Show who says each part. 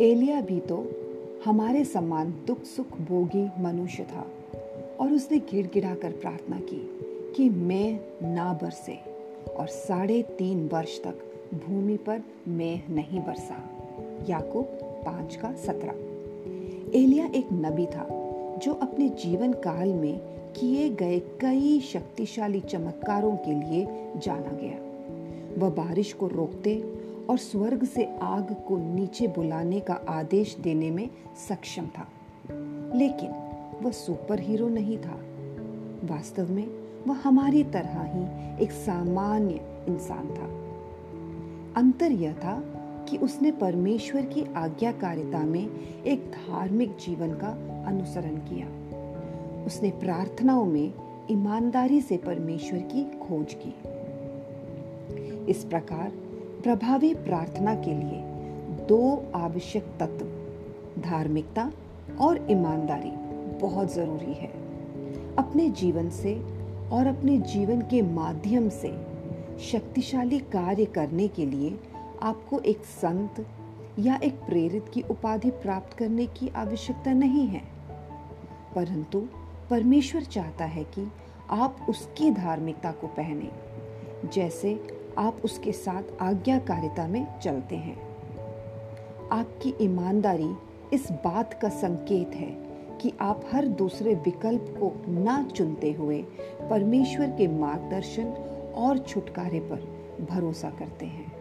Speaker 1: एलिया भी तो हमारे समान दुख सुख भोगी मनुष्य था और उसने गिड़गिड़ा कर प्रार्थना की कि मैं ना बरसे और साढ़े तीन वर्ष तक भूमि पर मैं नहीं बरसा। याकूब पाँच का सत्रह। एलिया एक नबी था जो अपने जीवन काल में किए गए कई शक्तिशाली चमत्कारों के लिए जाना गया। वह बारिश को रोकते और स्वर्ग से आग को नीचे बुलाने का आदेश देने में सक्षम था। लेकिन वह सुपर हीरो नहीं था। वास्तव में वह हमारी तरह ही एक सामान्य इंसान था। अंतर यह था कि उसने परमेश्वर की आज्ञाकारिता में एक धार्मिक जीवन का अनुसरण किया। उसने प्रार्थनाओं में ईमानदारी से परमेश्वर की खोज की। इस प्रकार प्रभावी प्रार्थना के लिए दो आवश्यक तत्व, धार्मिकता और ईमानदारी बहुत ज़रूरी है। अपने जीवन से और अपने जीवन के माध्यम से शक्तिशाली कार्य करने के लिए आपको एक संत या एक प्रेरित की उपाधि प्राप्त करने की आवश्यकता नहीं है। परंतु परमेश्वर चाहता है कि आप उसकी धार्मिकता को पहने, जैसे आप उसके साथ आज्ञाकारिता में चलते हैं। आपकी ईमानदारी इस बात का संकेत है कि आप हर दूसरे विकल्प को ना चुनते हुए परमेश्वर के मार्गदर्शन और छुटकारे पर भरोसा करते हैं।